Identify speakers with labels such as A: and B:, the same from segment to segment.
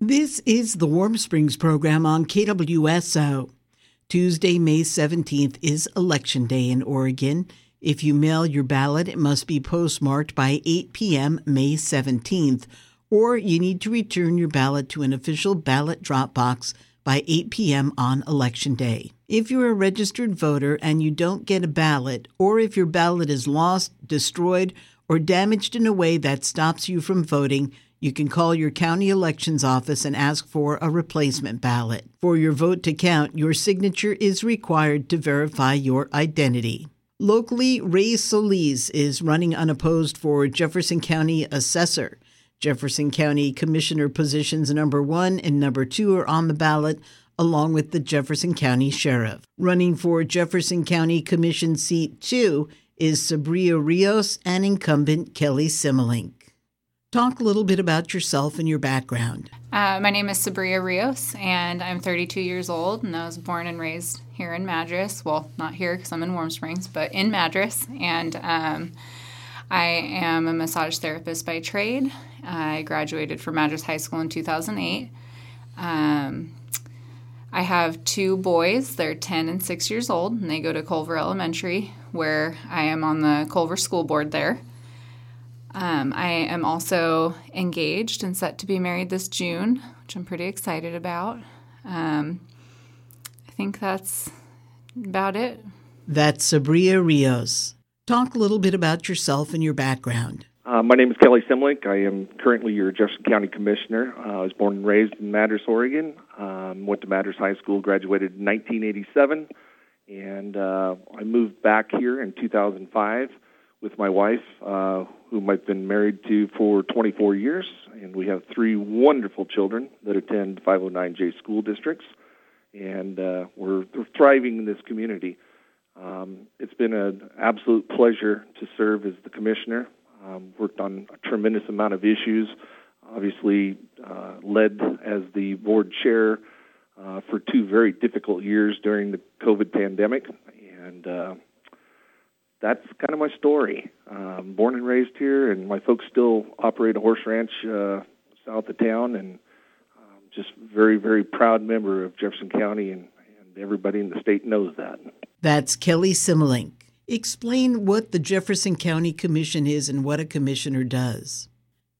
A: This is the Warm Springs program on KWSO. Tuesday, May 17th is Election Day in Oregon. If you mail your ballot, it must be postmarked by 8 p.m. May 17th, or you need to return your ballot to an official ballot drop box by 8 p.m. on Election Day. If you're a registered voter and you don't get a ballot, or if your ballot is lost, destroyed, or damaged in a way that stops you from voting, you can call your county elections office and ask for a replacement ballot. For your vote to count, your signature is required to verify your identity. Locally, Ray Solis is running unopposed for Jefferson County Assessor. Jefferson County Commissioner positions number one and number two are on the ballot, along with the Jefferson County Sheriff. Running for Jefferson County Commission seat two is Sabria Rios and incumbent Kelly Simmelink. Talk a little bit about yourself and your background.
B: Uh, my name is Sabria Rios, and I'm 32 years old, and I was born and raised here in Madras. Well, not here because I'm in Warm Springs, but in Madras. And um, I am a massage therapist by trade. I graduated from Madras High School in 2008. Um, I have two boys. They're 10 and 6 years old, and they go to Culver Elementary, where I am on the Culver School Board there. Um, I am also engaged and set to be married this June, which I'm pretty excited about. Um, I think that's about it.
A: That's Sabria Rios. Talk a little bit about yourself and your background.
C: Uh, my name is Kelly Simmelink. I am currently your Jefferson County Commissioner. Uh, I was born and raised in Madras, Oregon. Um, went to Madras High School, graduated in 1987, and uh, I moved back here in 2005 with my wife, uh, whom I've been married to for 24 years, and we have three wonderful children that attend 509J school districts, and uh, we're, thriving in this community. Um, it's been an absolute pleasure to serve as the commissioner. Um, worked on a tremendous amount of issues. Obviously, uh, led as the board chair uh, for two very difficult years during the COVID pandemic, and uh, that's kind of my story. Um, born and raised here, and my folks still operate a horse ranch uh, south of town, and um, just very, very proud member of Jefferson County, and, and everybody in the state knows that.
A: That's Kelly Simmelink. Explain what the Jefferson County Commission is and what a commissioner does.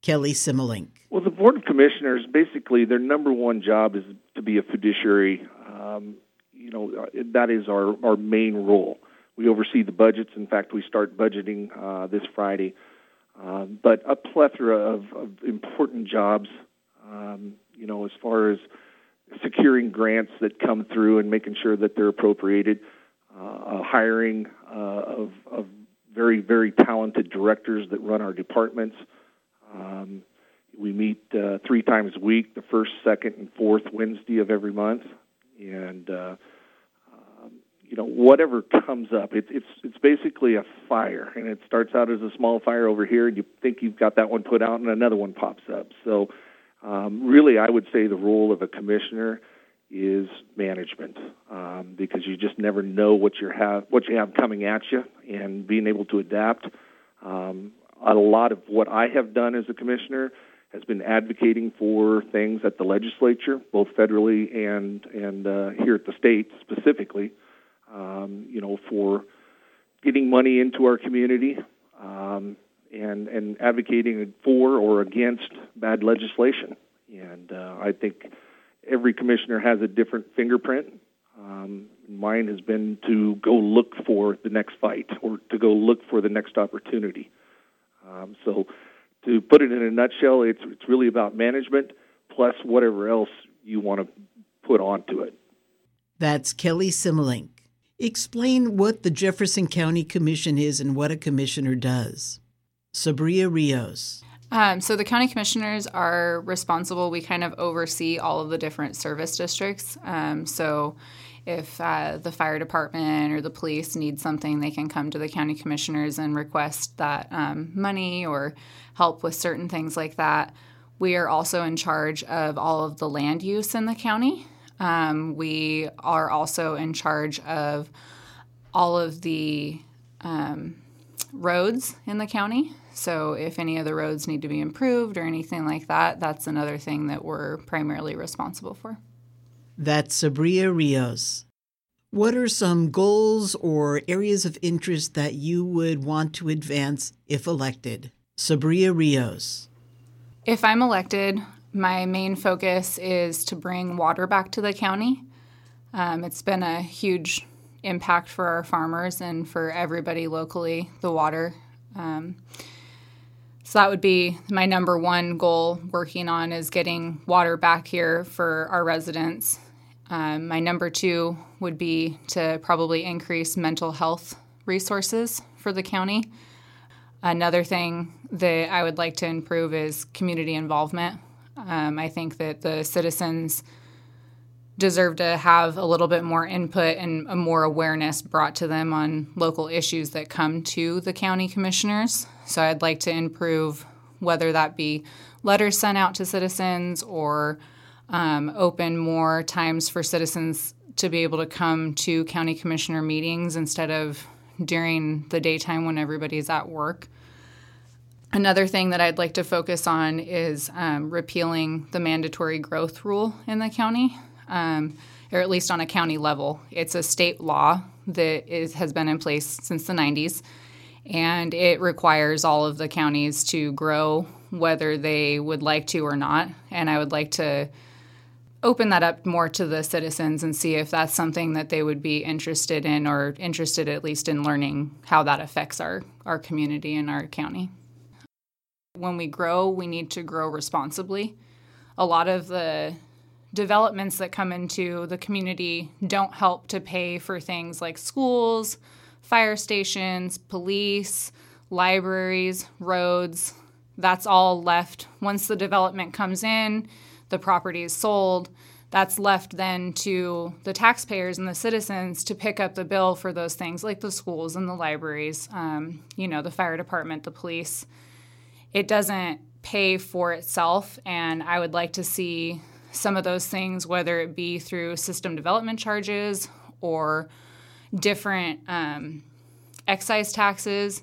A: Kelly Simmelink.
C: Well, the Board of Commissioners, basically, their number one job is to be a fiduciary. Um, you know, that is our, our main role. We oversee the budgets. In fact, we start budgeting uh, this Friday. Uh, but a plethora of, of important jobs, um, you know, as far as securing grants that come through and making sure that they're appropriated, uh, hiring uh, of, of, very, very talented directors that run our departments. Um, we meet uh, three times a week, the first, second, and fourth Wednesday of every month. And uh, you know whatever comes up it's it's it's basically a fire and it starts out as a small fire over here and you think you've got that one put out and another one pops up. So um, really i would say the role of a commissioner is management um, because you just never know what you have what you have coming at you and being able to adapt. Um, a lot of what i have done as a commissioner has been advocating for things at the legislature both federally and and uh, here at the state specifically um, you know, for getting money into our community um, and and advocating for or against bad legislation. And uh, I think every commissioner has a different fingerprint. Um, mine has been to go look for the next fight or to go look for the next opportunity. Um, so, to put it in a nutshell, it's it's really about management plus whatever else you want to put onto it.
A: That's Kelly Simmelink. Explain what the Jefferson County Commission is and what a commissioner does. Sabria Rios.
B: Um, so the county commissioners are responsible. We kind of oversee all of the different service districts. Um, so if uh, the fire department or the police need something, they can come to the county commissioners and request that um, money or help with certain things like that. We are also in charge of all of the land use in the county. Um, we are also in charge of all of the um, roads in the county. So if any of the roads need to be improved or anything like that, that's another thing that we're primarily responsible for.
A: That's Sabria Rios. What are some goals or areas of interest that you would want to advance if elected? Sabria Rios.
B: If I'm elected, my main focus is to bring water back to the county. Um, it's been a huge impact for our farmers and for everybody locally, the water. Um, so that would be my number one goal working on is getting water back here for our residents. Um, my number two would be to probably increase mental health resources for the county. Another thing that I would like to improve is community involvement. Um, I think that the citizens deserve to have a little bit more input and more awareness brought to them on local issues that come to the county commissioners. So I'd like to improve whether that be letters sent out to citizens or um, open more times for citizens to be able to come to county commissioner meetings instead of during the daytime when everybody's at work. Another thing that I'd like to focus on is um, repealing the mandatory growth rule in the county, um, or at least on a county level. It's a state law that is, has been in place since the 90s, and it requires all of the counties to grow whether they would like to or not. And I would like to open that up more to the citizens and see if that's something that they would be interested in or interested at least in learning how that affects our, our community and our county. When we grow, we need to grow responsibly. A lot of the developments that come into the community don't help to pay for things like schools, fire stations, police, libraries, roads. That's all left once the development comes in the property is sold, that's left then to the taxpayers and the citizens to pick up the bill for those things like the schools and the libraries, um, you know, the fire department, the police. It doesn't pay for itself, and I would like to see some of those things, whether it be through system development charges or different um, excise taxes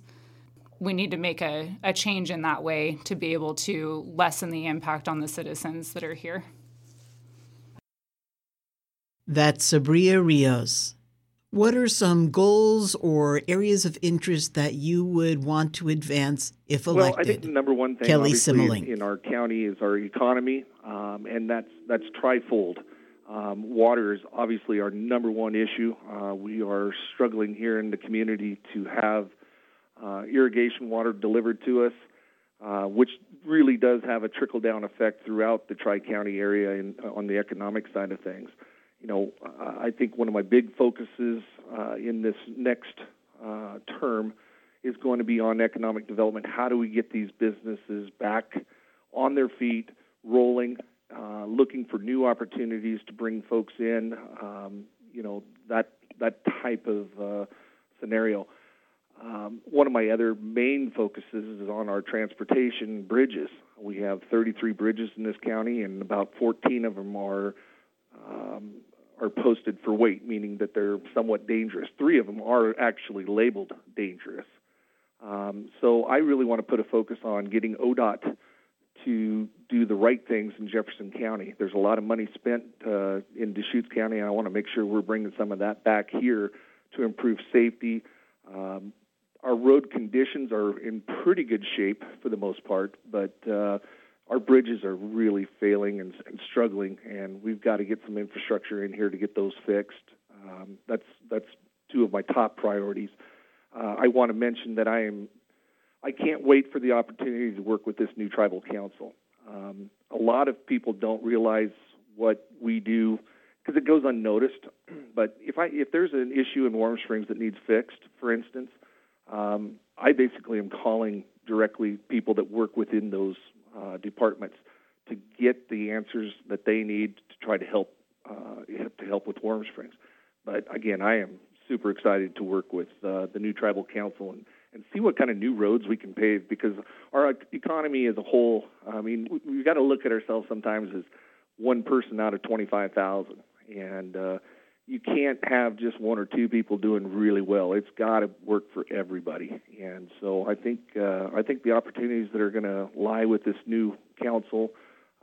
B: we need to make a, a change in that way to be able to lessen the impact on the citizens that are here.
A: That's Sabria Rios. What are some goals or areas of interest that you would want to advance if elected?
C: Well, I think the number one thing
A: Kelly
C: in, in, our county is our economy, um, and that's that's trifold. Um, water is obviously our number one issue. Uh, we are struggling here in the community to have uh, irrigation water delivered to us, uh, which really does have a trickle down effect throughout the Tri County area in, uh, on the economic side of things. You know, I think one of my big focuses uh, in this next uh, term is going to be on economic development. How do we get these businesses back on their feet, rolling, uh, looking for new opportunities to bring folks in? Um, you know, that that type of uh, scenario. Um, one of my other main focuses is on our transportation bridges. We have 33 bridges in this county, and about 14 of them are um, are posted for weight, meaning that they're somewhat dangerous. Three of them are actually labeled dangerous. Um, so I really want to put a focus on getting ODOT to do the right things in Jefferson County. There's a lot of money spent uh, in Deschutes County, and I want to make sure we're bringing some of that back here to improve safety, um, our road conditions are in pretty good shape for the most part, but uh, our bridges are really failing and, and struggling, and we've got to get some infrastructure in here to get those fixed. Um, that's that's two of my top priorities. Uh, I want to mention that I am I can't wait for the opportunity to work with this new tribal council. Um, a lot of people don't realize what we do because it goes unnoticed. But if I if there's an issue in Warm Springs that needs fixed, for instance, um, I basically am calling directly people that work within those uh, departments to get the answers that they need to try to help uh, to help with Warm Springs. But again, I am super excited to work with uh, the new tribal council and, and see what kind of new roads we can pave because our economy as a whole. I mean, we, have got to look at ourselves sometimes as one person out of 25,000, and uh, you can't have just one or two people doing really well. It's got to work for everybody. And so I think uh, I think the opportunities that are going to lie with this new council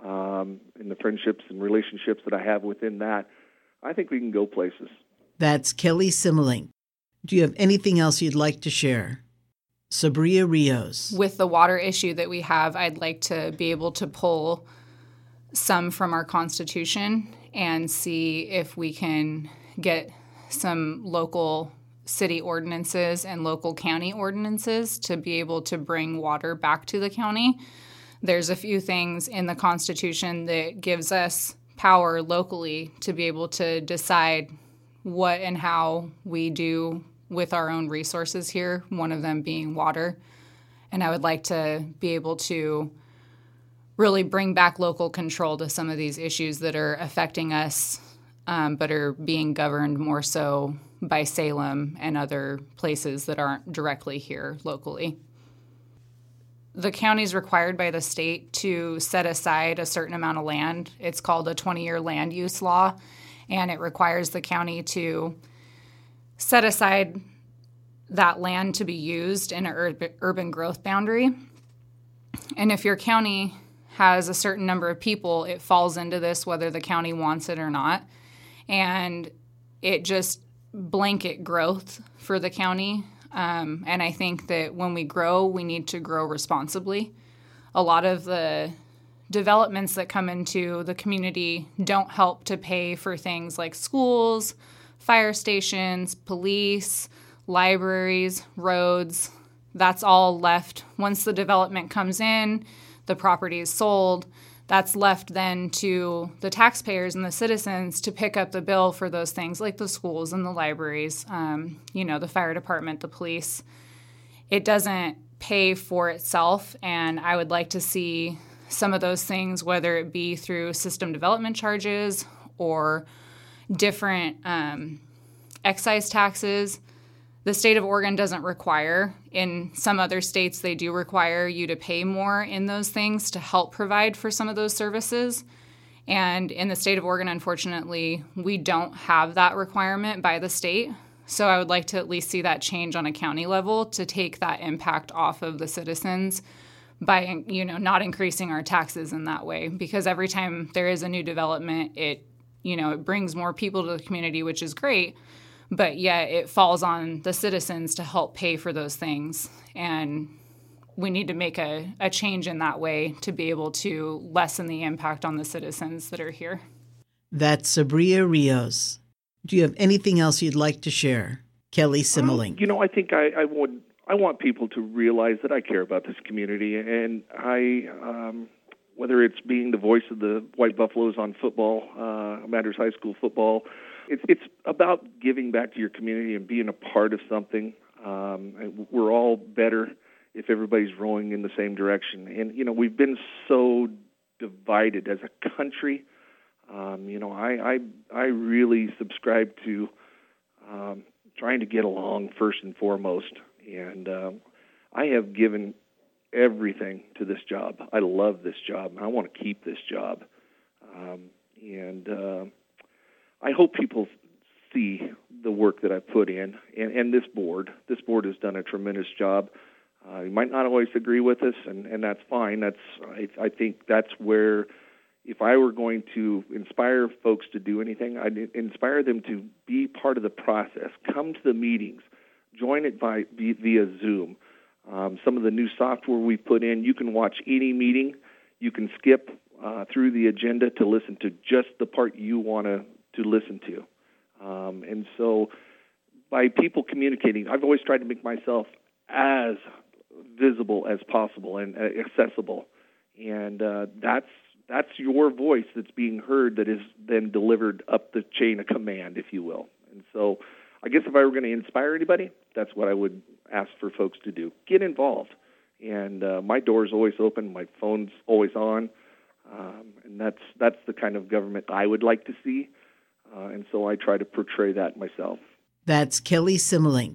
C: um, and the friendships and relationships that I have within that, I think we can go places.
A: That's Kelly Simmelink. Do you have anything else you'd like to share? Sabria Rios.
B: With the water issue that we have, I'd like to be able to pull some from our Constitution and see if we can get some local city ordinances and local county ordinances to be able to bring water back to the county. There's a few things in the Constitution that gives us power locally to be able to decide what and how we do with our own resources here, one of them being water. And I would like to be able to really bring back local control to some of these issues that are affecting us, um, but are being governed more so by Salem and other places that aren't directly here locally. The county is required by the state to set aside a certain amount of land. It's called a 20 year land use law, and it requires the county to set aside that land to be used in an urban growth boundary. And if your county has a certain number of people, it falls into this whether the county wants it or not. And it just blanket growth for the county. Um, and I think that when we grow, we need to grow responsibly. A lot of the developments that come into the community don't help to pay for things like schools, fire stations, police, libraries, roads. That's all left once the development comes in, the property is sold. That's left then to the taxpayers and the citizens to pick up the bill for those things like the schools and the libraries, um, you know, the fire department, the police. It doesn't pay for itself, and I would like to see some of those things, whether it be through system development charges or different um, excise taxes. The state of Oregon doesn't require. In some other states, they do require you to pay more in those things to help provide for some of those services. And in the state of Oregon, unfortunately, we don't have that requirement by the state. So I would like to at least see that change on a county level to take that impact off of the citizens by you know not increasing our taxes in that way because every time there is a new development it you know it brings more people to the community which is great but yet it falls on the citizens to help pay for those things. And we need to make a, a change in that way to be able to lessen the impact on the citizens that are here.
A: That's sabria rios. Do you have anything else you'd like to share? Kelly simmelink
C: um, you know i think I, I would I want people to realize that I care about this community, and I, um, whether it's being the voice of the White Buffaloes on football, uh, Madras High School football, it's it's about giving back to your community and being a part of something. Um, we're all better if everybody's rowing in the same direction, and you know we've been so divided as a country. Um, you know, I I I really subscribe to um, trying to get along first and foremost. And um, I have given everything to this job. I love this job. I want to keep this job. Um, and uh, I hope people see the work that I put in, and, and this board. This board has done a tremendous job. Uh, you might not always agree with us, and, and that's fine. That's I, I think that's where, if I were going to inspire folks to do anything, I'd inspire them to be part of the process. Come to the meetings join it by via Zoom. Um, some of the new software we've put in, you can watch any meeting. You can skip uh, through the agenda to listen to just the part you want to to listen to. Um, and so, by people communicating, I've always tried to make myself as visible as possible and uh, accessible. And uh, that's that's your voice that's being heard that is then delivered up the chain of command, if you will. And so I guess if I were going to inspire anybody, that's what I would ask for folks to do. Get involved. And uh, my door is always open. My phone's always on. Um, and that's that's the kind of government I would like to see. Uh, and so I try to portray that myself.
A: That's Kelly Simmelink.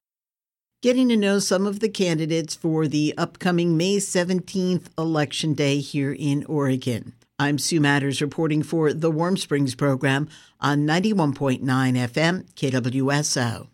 A: Getting to know some of the candidates for the upcoming May 17th election day here in Oregon. I'm Sue Matters reporting for the Warm Springs program on 91.9 FM KWSO.